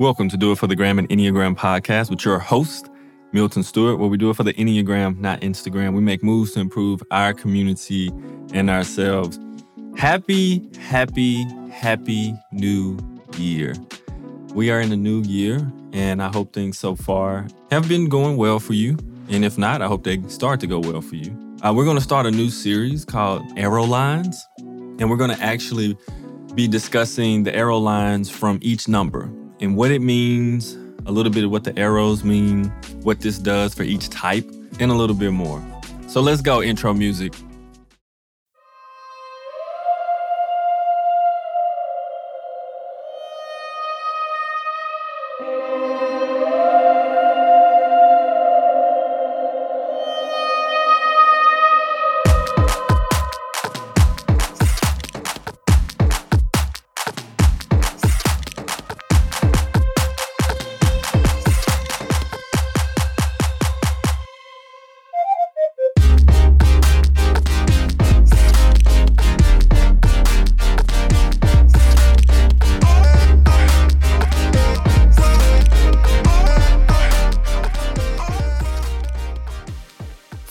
Welcome to Do It for the Gram and Enneagram podcast with your host, Milton Stewart, where we do it for the Enneagram, not Instagram. We make moves to improve our community and ourselves. Happy, happy, happy new year. We are in a new year, and I hope things so far have been going well for you. And if not, I hope they start to go well for you. Uh, we're going to start a new series called Arrow Lines, and we're going to actually be discussing the arrow lines from each number and what it means, a little bit of what the arrows mean, what this does for each type, and a little bit more. So let's go intro music.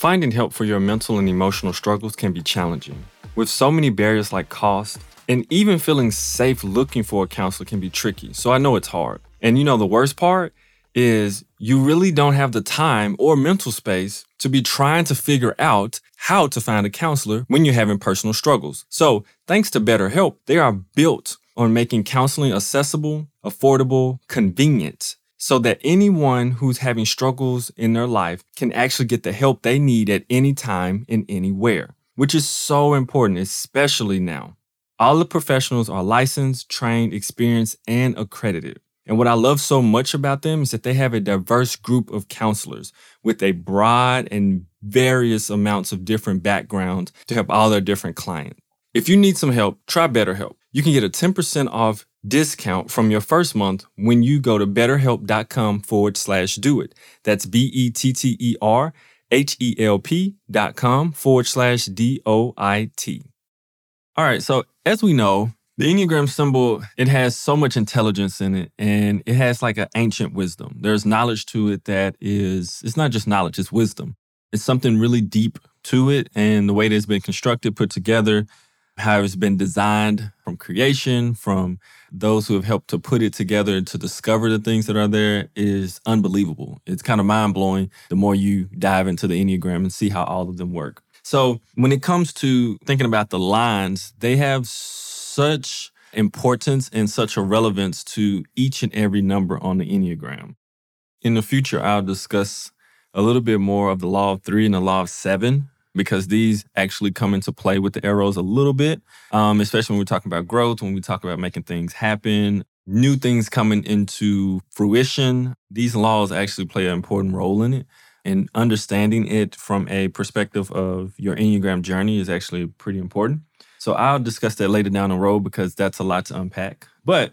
Finding help for your mental and emotional struggles can be challenging. With so many barriers like cost, and even feeling safe looking for a counselor can be tricky. So I know it's hard. And you know, the worst part is you really don't have the time or mental space to be trying to figure out how to find a counselor when you're having personal struggles. So, thanks to BetterHelp, they are built on making counseling accessible, affordable, convenient, so that anyone who's having struggles in their life can actually get the help they need at any time and anywhere, which is so important, especially now. All the professionals are licensed, trained, experienced, and accredited. And what I love so much about them is that they have a diverse group of counselors with a broad and various amounts of different backgrounds to help all their different clients. If you need some help, try BetterHelp. You can get a 10% off discount from your first month when you go to betterhelp.com forward slash do it. That's B E T T E R H E L P dot com forward slash D O I T. All right, so as we know, the Enneagram symbol, it has so much intelligence in it and it has like an ancient wisdom. There's knowledge to it that is, it's not just knowledge, it's wisdom. It's something really deep to it and the way that it's been constructed, put together, how it's been designed from creation, from those who have helped to put it together to discover the things that are there is unbelievable. It's kind of mind blowing the more you dive into the Enneagram and see how all of them work. So, when it comes to thinking about the lines, they have such importance and such a relevance to each and every number on the Enneagram. In the future, I'll discuss a little bit more of the law of three and the law of seven because these actually come into play with the arrows a little bit, um, especially when we're talking about growth, when we talk about making things happen, new things coming into fruition. These laws actually play an important role in it. And understanding it from a perspective of your Enneagram journey is actually pretty important. So I'll discuss that later down the road because that's a lot to unpack. But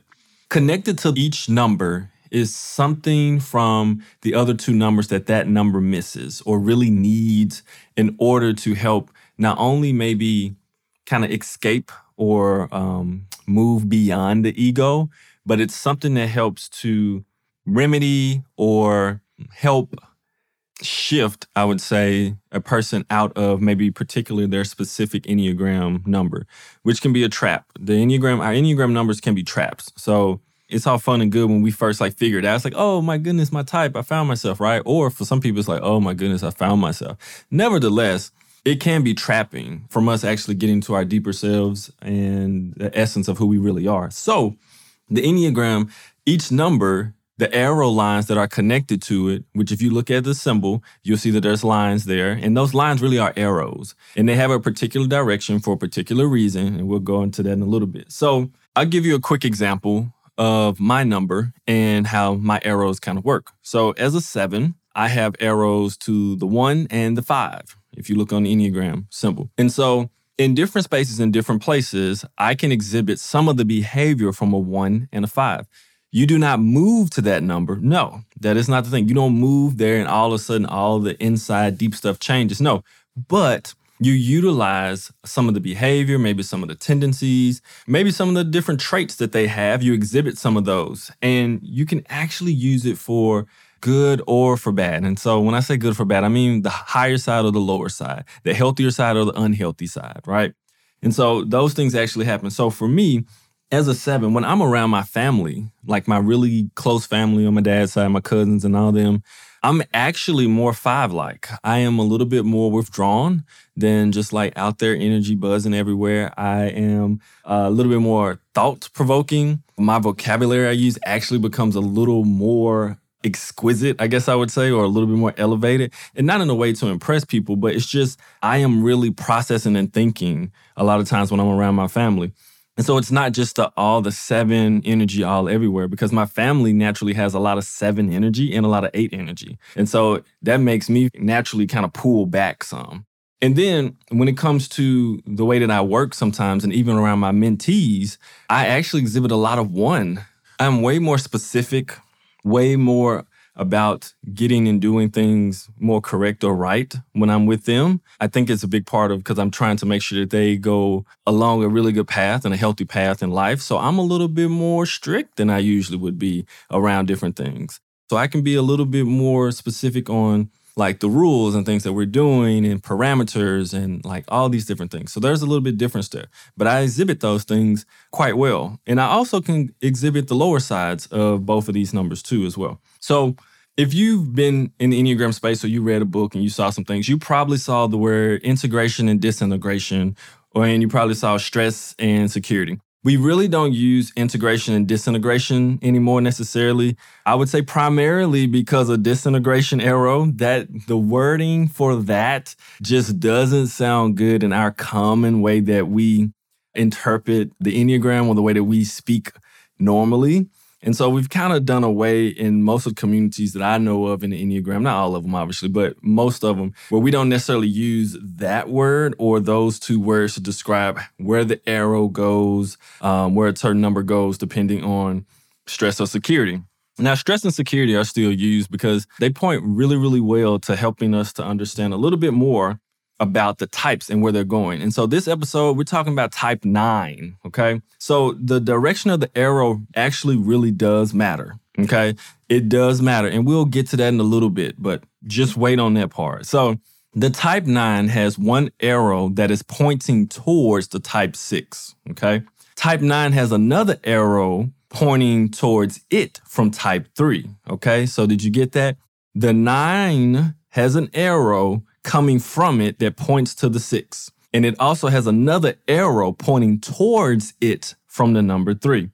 connected to each number is something from the other two numbers that that number misses or really needs in order to help not only maybe kind of escape or um, move beyond the ego, but it's something that helps to remedy or help shift, I would say, a person out of maybe particularly their specific Enneagram number, which can be a trap. The Enneagram, our Enneagram numbers can be traps. So it's all fun and good when we first like figured out. It's like, oh my goodness, my type, I found myself, right? Or for some people, it's like, oh my goodness, I found myself. Nevertheless, it can be trapping from us actually getting to our deeper selves and the essence of who we really are. So, the Enneagram, each number, the arrow lines that are connected to it, which if you look at the symbol, you'll see that there's lines there. And those lines really are arrows. And they have a particular direction for a particular reason. And we'll go into that in a little bit. So, I'll give you a quick example of my number and how my arrows kind of work. So as a seven, I have arrows to the one and the five, if you look on the Enneagram symbol. And so in different spaces in different places, I can exhibit some of the behavior from a one and a five. You do not move to that number. No, that is not the thing. You don't move there and all of a sudden all the inside deep stuff changes. No, but you utilize some of the behavior, maybe some of the tendencies, maybe some of the different traits that they have. You exhibit some of those, and you can actually use it for good or for bad. And so when I say good for bad, I mean the higher side or the lower side, the healthier side or the unhealthy side, right? And so those things actually happen. So for me, as a seven, when I'm around my family, like my really close family on my dad's side, my cousins and all them, I'm actually more five like. I am a little bit more withdrawn than just like out there energy buzzing everywhere. I am a little bit more thought provoking. My vocabulary I use actually becomes a little more exquisite, I guess I would say, or a little bit more elevated. And not in a way to impress people, but it's just I am really processing and thinking a lot of times when I'm around my family. And so it's not just the, all the seven energy all everywhere because my family naturally has a lot of seven energy and a lot of eight energy. And so that makes me naturally kind of pull back some. And then when it comes to the way that I work sometimes and even around my mentees, I actually exhibit a lot of one. I'm way more specific, way more about getting and doing things more correct or right when I'm with them. I think it's a big part of because I'm trying to make sure that they go along a really good path and a healthy path in life. So I'm a little bit more strict than I usually would be around different things. So I can be a little bit more specific on like the rules and things that we're doing and parameters and like all these different things. So there's a little bit difference there. But I exhibit those things quite well. And I also can exhibit the lower sides of both of these numbers too as well. So if you've been in the Enneagram space or you read a book and you saw some things, you probably saw the word integration and disintegration, or and you probably saw stress and security. We really don't use integration and disintegration anymore necessarily. I would say primarily because of disintegration arrow, that the wording for that just doesn't sound good in our common way that we interpret the Enneagram or the way that we speak normally. And so we've kind of done away in most of the communities that I know of in the Enneagram, not all of them, obviously, but most of them, where we don't necessarily use that word or those two words to describe where the arrow goes, um, where a certain number goes, depending on stress or security. Now, stress and security are still used because they point really, really well to helping us to understand a little bit more about the types and where they're going. And so this episode, we're talking about type nine. Okay. So the direction of the arrow actually really does matter. Okay. It does matter. And we'll get to that in a little bit, but just wait on that part. So the type nine has one arrow that is pointing towards the type six. Okay. Type nine has another arrow pointing towards it from type three. Okay. So did you get that? The nine has an arrow coming from it that points to the six. And it also has another arrow pointing towards it from the number three.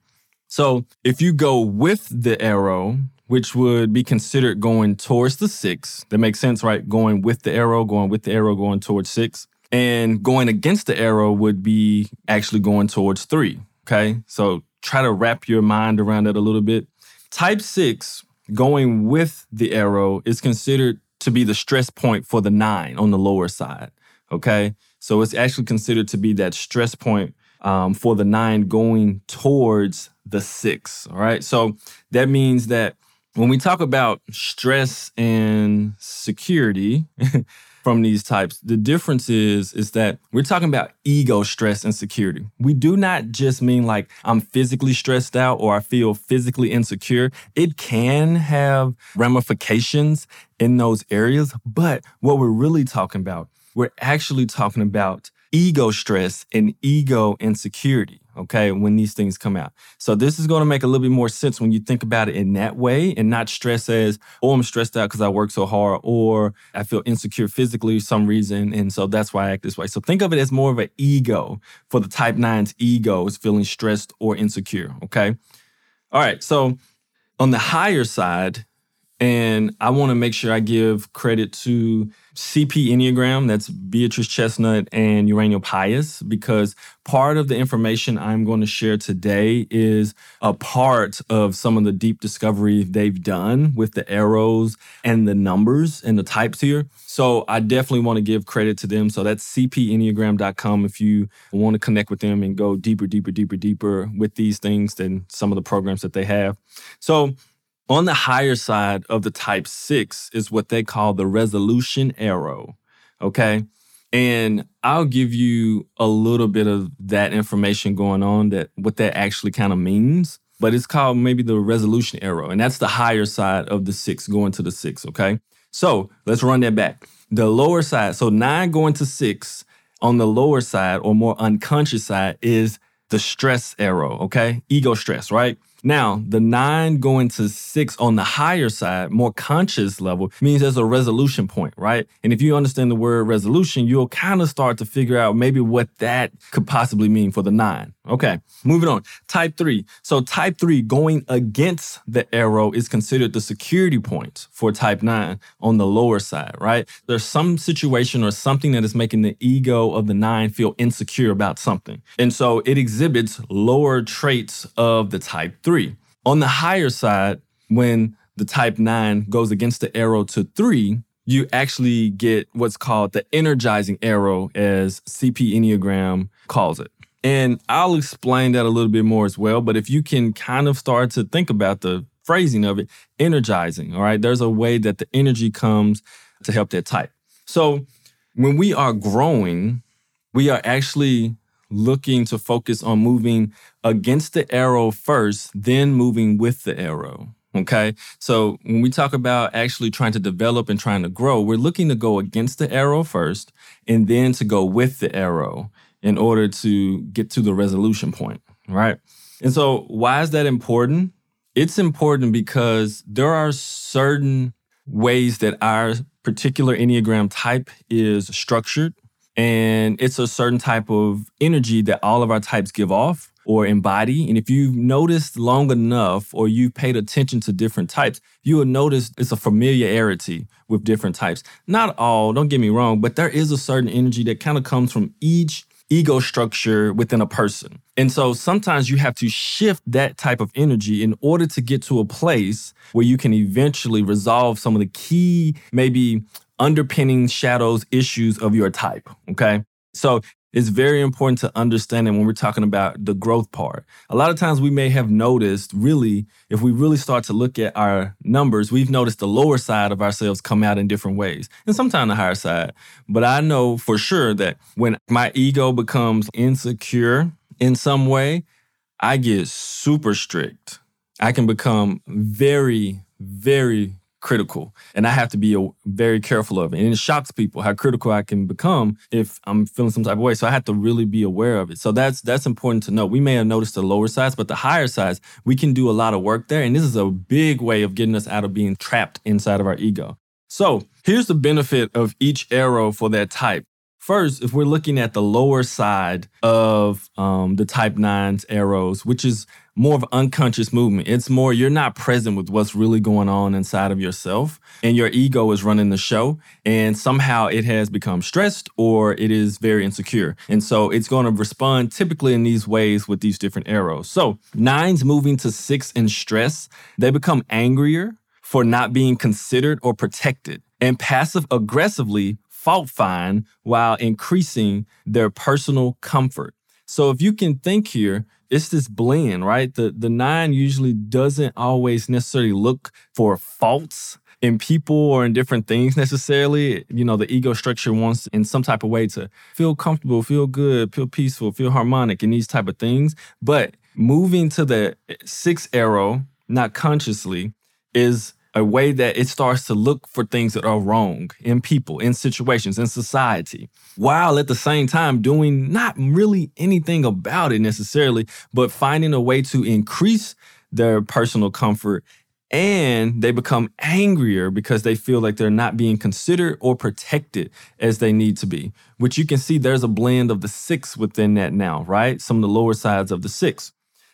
So if you go with the arrow, which would be considered going towards the six, that makes sense, right? Going with the arrow, going with the arrow, going towards six. And going against the arrow would be actually going towards three. Okay. So try to wrap your mind around that a little bit. Type six, going with the arrow, is considered to be the stress point for the nine on the lower side. Okay. So it's actually considered to be that stress point um, for the nine going towards the six. All right. So that means that when we talk about stress and security, from these types. The difference is is that we're talking about ego stress and security. We do not just mean like I'm physically stressed out or I feel physically insecure. It can have ramifications in those areas, but what we're really talking about, we're actually talking about ego stress and ego insecurity okay, when these things come out. So this is going to make a little bit more sense when you think about it in that way and not stress as, oh, I'm stressed out because I work so hard or I feel insecure physically for some reason. And so that's why I act this way. So think of it as more of an ego for the type nine's ego is feeling stressed or insecure, okay? All right, so on the higher side, and I want to make sure I give credit to CP Enneagram, that's Beatrice Chestnut and Uranio Paes, because part of the information I'm going to share today is a part of some of the deep discovery they've done with the arrows and the numbers and the types here. So I definitely want to give credit to them. So that's cpenneagram.com if you want to connect with them and go deeper, deeper, deeper, deeper with these things than some of the programs that they have. So on the higher side of the type six is what they call the resolution arrow. Okay. And I'll give you a little bit of that information going on that what that actually kind of means. But it's called maybe the resolution arrow. And that's the higher side of the six going to the six. Okay. So let's run that back. The lower side, so nine going to six on the lower side or more unconscious side is the stress arrow. Okay. Ego stress, right? Now, the nine going to six on the higher side, more conscious level, means there's a resolution point, right? And if you understand the word resolution, you'll kind of start to figure out maybe what that could possibly mean for the nine. Okay, moving on. Type three. So, type three going against the arrow is considered the security point for type nine on the lower side, right? There's some situation or something that is making the ego of the nine feel insecure about something. And so it exhibits lower traits of the type three three. On the higher side, when the type nine goes against the arrow to three, you actually get what's called the energizing arrow, as CP Enneagram calls it. And I'll explain that a little bit more as well. But if you can kind of start to think about the phrasing of it, energizing, all right, there's a way that the energy comes to help that type. So when we are growing, we are actually looking to focus on moving against the arrow first, then moving with the arrow. Okay. So when we talk about actually trying to develop and trying to grow, we're looking to go against the arrow first and then to go with the arrow in order to get to the resolution point. Right. And so why is that important? It's important because there are certain ways that our particular Enneagram type is structured and it's a certain type of energy that all of our types give off or embody. And if you've noticed long enough or you've paid attention to different types, you will notice it's a familiarity with different types. Not all, don't get me wrong, but there is a certain energy that kind of comes from each ego structure within a person. And so sometimes you have to shift that type of energy in order to get to a place where you can eventually resolve some of the key, maybe underpinning shadows issues of your type. Okay. So it's very important to understand it when we're talking about the growth part. A lot of times we may have noticed, really, if we really start to look at our numbers, we've noticed the lower side of ourselves come out in different ways, and sometimes the higher side. But I know for sure that when my ego becomes insecure in some way, I get super strict. I can become very, very critical. And I have to be a, very careful of it. And it shocks people how critical I can become if I'm feeling some type of way. So I have to really be aware of it. So that's that's important to know. We may have noticed the lower sides, but the higher sides, we can do a lot of work there. And this is a big way of getting us out of being trapped inside of our ego. So here's the benefit of each arrow for that type. First, if we're looking at the lower side of um, the type 9's arrows, which is more of unconscious movement, it's more you're not present with what's really going on inside of yourself, and your ego is running the show, and somehow it has become stressed or it is very insecure. And so it's going to respond typically in these ways with these different arrows. So, nines moving to six in stress, they become angrier for not being considered or protected and passive aggressively fault find while increasing their personal comfort. So if you can think here, it's this blend, right? The the nine usually doesn't always necessarily look for faults in people or in different things necessarily. You know, the ego structure wants in some type of way to feel comfortable, feel good, feel peaceful, feel harmonic, and these type of things. But moving to the sixth arrow, not consciously, is a way that it starts to look for things that are wrong in people, in situations, in society, while at the same time doing not really anything about it necessarily, but finding a way to increase their personal comfort. And they become angrier because they feel like they're not being considered or protected as they need to be, which you can see there's a blend of the six within that now, right? Some of the lower sides of the six.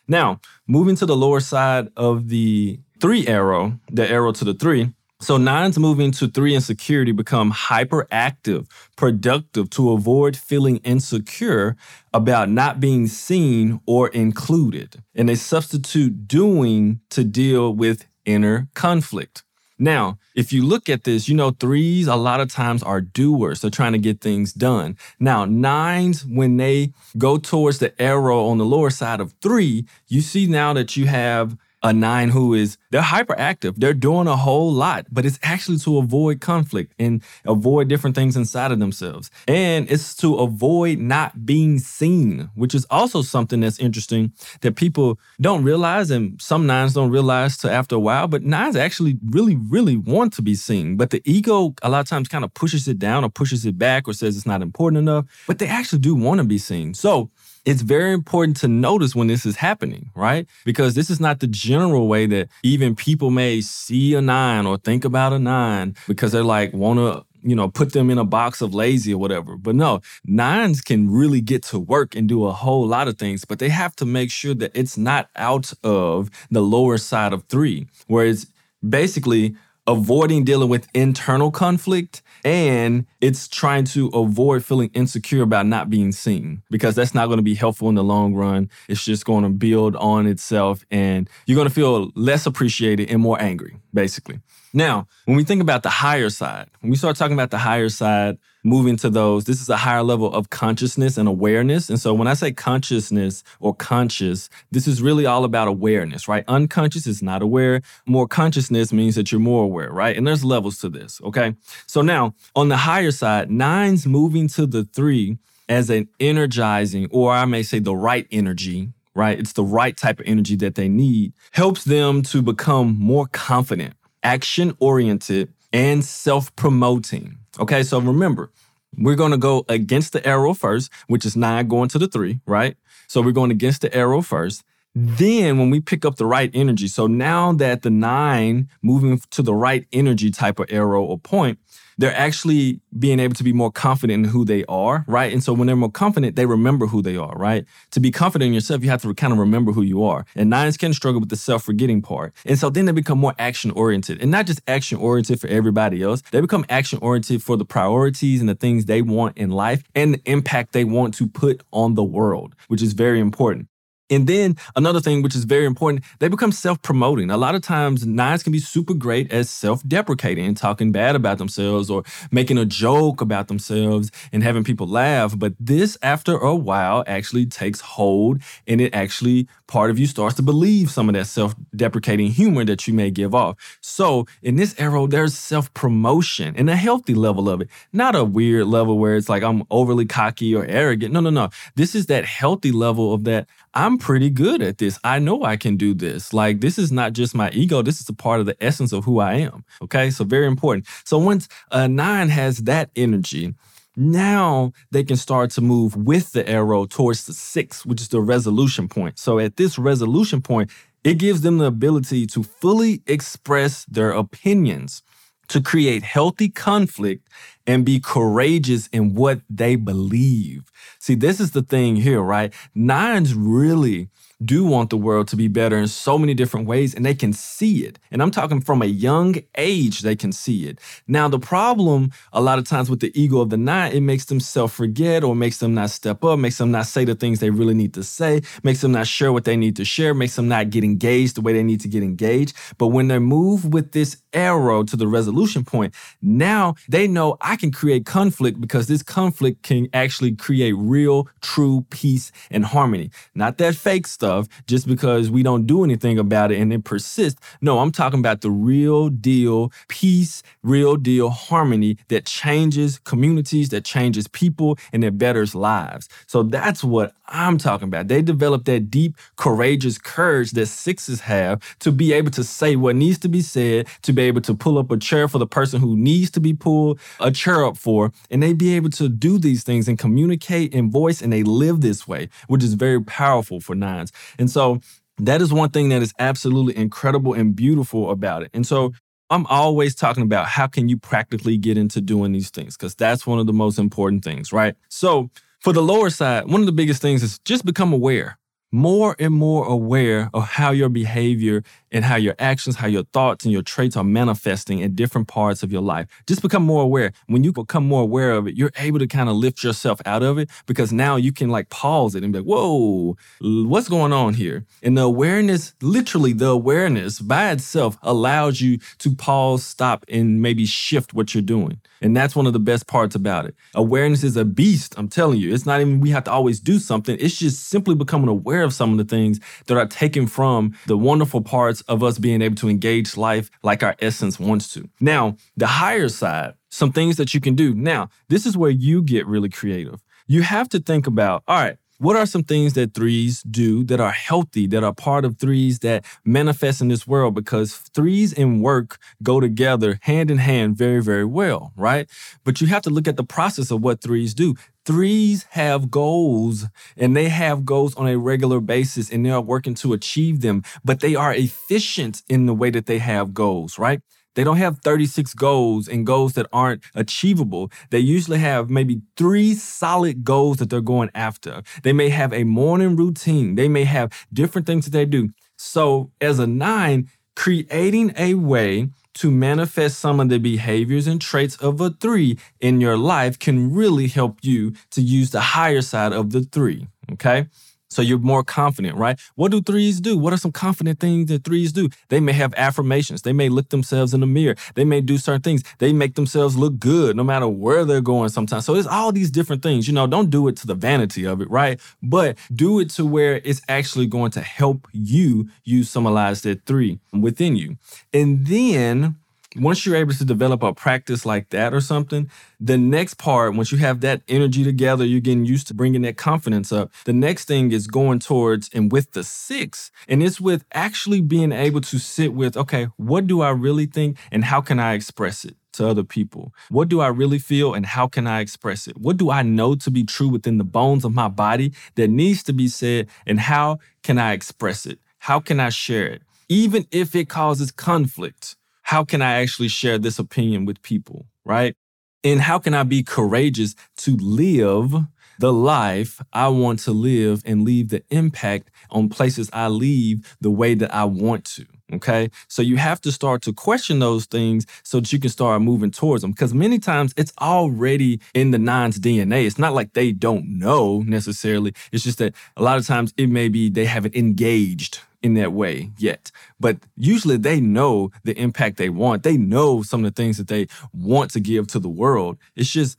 Now, moving to the lower side of the three arrow, the arrow to the three. So nines moving to three in security become hyperactive, productive to avoid feeling insecure about not being seen or included. And they substitute doing to deal with inner conflict. Now, if you look at this, you know, threes a lot of times are doers. They're trying to get things done. Now, nines, when they go towards the arrow on the lower side of three, you see now that you have a nine who is they're hyperactive. They're doing a whole lot but it's actually to avoid conflict and avoid different things inside of themselves. And it's to avoid not being seen which is also something that's interesting that people don't realize and some nines don't realize to after a while but nines actually really really want to be seen. But the ego a lot of times kind of pushes it down or pushes it back or says it's not important enough but they actually do want to be seen. So it's very important to notice when this is happening, right? Because this is not the general way that even people may see a nine or think about a nine because they're like, want to you know, put them in a box of lazy or whatever. But no, nines can really get to work and do a whole lot of things, but they have to make sure that it's not out of the lower side of three, where it's basically avoiding dealing with internal conflict and it's trying to avoid feeling insecure about not being seen because that's not going to be helpful in the long run. It's just going to build on itself and you're going to feel less appreciated and more angry, basically. Now, when we think about the higher side, when we start talking about the higher side, moving to those, this is a higher level of consciousness and awareness. And so when I say consciousness or conscious, this is really all about awareness, right? Unconscious is not aware. More consciousness means that you're more aware, right? And there's levels to this, okay? So now on the higher side, nines moving to the three as an energizing, or I may say the right energy, right? It's the right type of energy that they need, helps them to become more confident action oriented, and self promoting. Okay, so remember, we're going to go against the arrow first, which is nine going to the three, right? So we're going against the arrow first. Then, when we pick up the right energy, so now that the nine moving to the right energy type of arrow or point, they're actually being able to be more confident in who they are, right? And so when they're more confident, they remember who they are, right? To be confident in yourself, you have to kind of remember who you are. And nines can struggle with the self forgetting part. And so then they become more action oriented and not just action oriented for everybody else. They become action oriented for the priorities and the things they want in life and the impact they want to put on the world, which is very important. And then another thing, which is very important, they become self promoting. A lot of times, nines can be super great at self deprecating and talking bad about themselves or making a joke about themselves and having people laugh. But this, after a while, actually takes hold and it actually, part of you starts to believe some of that self deprecating humor that you may give off. So in this arrow, there's self promotion and a healthy level of it, not a weird level where it's like I'm overly cocky or arrogant. No, no, no. This is that healthy level of that. I'm pretty good at this. I know I can do this. Like, this is not just my ego. This is a part of the essence of who I am. Okay. So, very important. So, once a nine has that energy, now they can start to move with the arrow towards the six, which is the resolution point. So, at this resolution point, it gives them the ability to fully express their opinions to create healthy conflict and be courageous in what they believe. See, this is the thing here, right? Nines really do want the world to be better in so many different ways and they can see it. And I'm talking from a young age, they can see it. Now, the problem a lot of times with the ego of the nine, it makes them self forget or makes them not step up, makes them not say the things they really need to say, makes them not share what they need to share, makes them not get engaged the way they need to get engaged. But when they move with this arrow to the resolution point, now they know I can create conflict because this conflict can actually create real, true peace and harmony. Not that fake stuff just because we don't do anything about it and it persists. No, I'm talking about the real deal peace, real deal harmony that changes communities, that changes people, and that betters lives. So that's what I'm talking about. They develop that deep, courageous courage that sixes have to be able to say what needs to be said, to be able to pull up a chair for the person who needs to be pulled a chair up for, and they be able to do these things and communicate and voice, and they live this way, which is very powerful for nines. And so that is one thing that is absolutely incredible and beautiful about it. And so I'm always talking about how can you practically get into doing these things because that's one of the most important things, right? So for the lower side, one of the biggest things is just become aware more and more aware of how your behavior and how your actions, how your thoughts and your traits are manifesting in different parts of your life. Just become more aware. When you become more aware of it, you're able to kind of lift yourself out of it because now you can like pause it and be like, whoa, what's going on here? And the awareness, literally the awareness by itself allows you to pause, stop, and maybe shift what you're doing. And that's one of the best parts about it. Awareness is a beast, I'm telling you. It's not even we have to always do something. It's just simply becoming aware aware of some of the things that are taken from the wonderful parts of us being able to engage life like our essence wants to. Now, the higher side, some things that you can do. Now, this is where you get really creative. You have to think about, all right, what are some things that threes do that are healthy, that are part of threes that manifest in this world? Because threes and work go together hand in hand very, very well, right? But you have to look at the process of what threes do. Threes have goals and they have goals on a regular basis and they are working to achieve them, but they are efficient in the way that they have goals, right? They don't have 36 goals and goals that aren't achievable. They usually have maybe three solid goals that they're going after. They may have a morning routine. They may have different things that they do. So, as a nine, creating a way to manifest some of the behaviors and traits of a three in your life can really help you to use the higher side of the three. Okay. So you're more confident, right? What do threes do? What are some confident things that threes do? They may have affirmations. They may look themselves in the mirror. They may do certain things. They make themselves look good no matter where they're going sometimes. So it's all these different things. You know, don't do it to the vanity of it, right? But do it to where it's actually going to help you use some summarize that three within you. And then once you're able to develop a practice like that or something, the next part, once you have that energy together, you're getting used to bringing that confidence up. The next thing is going towards and with the six, and it's with actually being able to sit with, okay, what do I really think and how can I express it? to other people? What do I really feel and how can I express it? What do I know to be true within the bones of my body that needs to be said and how can I express it? How can I share it? Even if it causes conflict, how can I actually share this opinion with people, right? And how can I be courageous to live the life I want to live and leave the impact on places I leave the way that I want to? Okay. So you have to start to question those things so that you can start moving towards them. Because many times it's already in the nine's DNA. It's not like they don't know necessarily. It's just that a lot of times it may be they haven't engaged in that way yet. But usually they know the impact they want. They know some of the things that they want to give to the world. It's just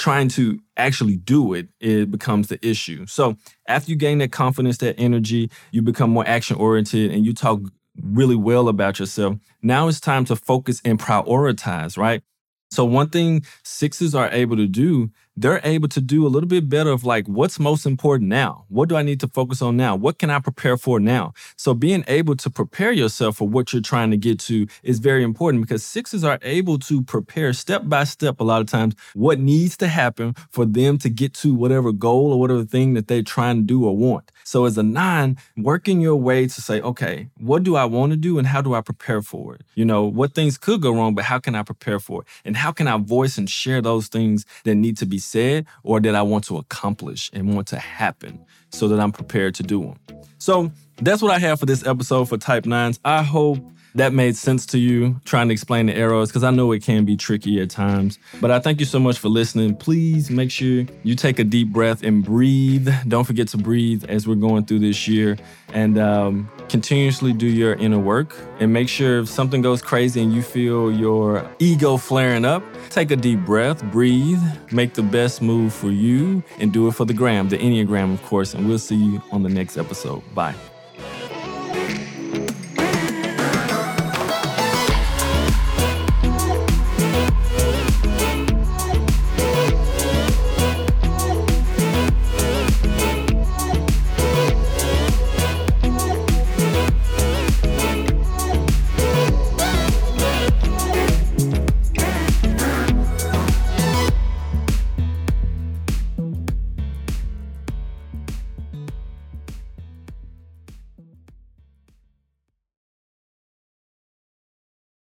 trying to actually do it, it becomes the issue. So after you gain that confidence, that energy, you become more action oriented and you talk really well about yourself. Now it's time to focus and prioritize, right? So one thing sixes are able to do they're able to do a little bit better of like what's most important now? What do i need to focus on now? What can i prepare for now? So being able to prepare yourself for what you're trying to get to is very important because sixes are able to prepare step by step a lot of times what needs to happen for them to get to whatever goal or whatever thing that they're trying to do or want. So as a nine working your way to say okay what do i want to do and how do i prepare for it? You know what things could go wrong but how can i prepare for it? And how can i voice and share those things that need to be said or that I want to accomplish and want to happen so that I'm prepared to do them. So that's what I have for this episode for Type 9s. I hope that made sense to you trying to explain the arrows because I know it can be tricky at times. But I thank you so much for listening. Please make sure you take a deep breath and breathe. Don't forget to breathe as we're going through this year and um, continuously do your inner work. And make sure if something goes crazy and you feel your ego flaring up, take a deep breath, breathe, make the best move for you, and do it for the gram, the Enneagram, of course. And we'll see you on the next episode. Bye.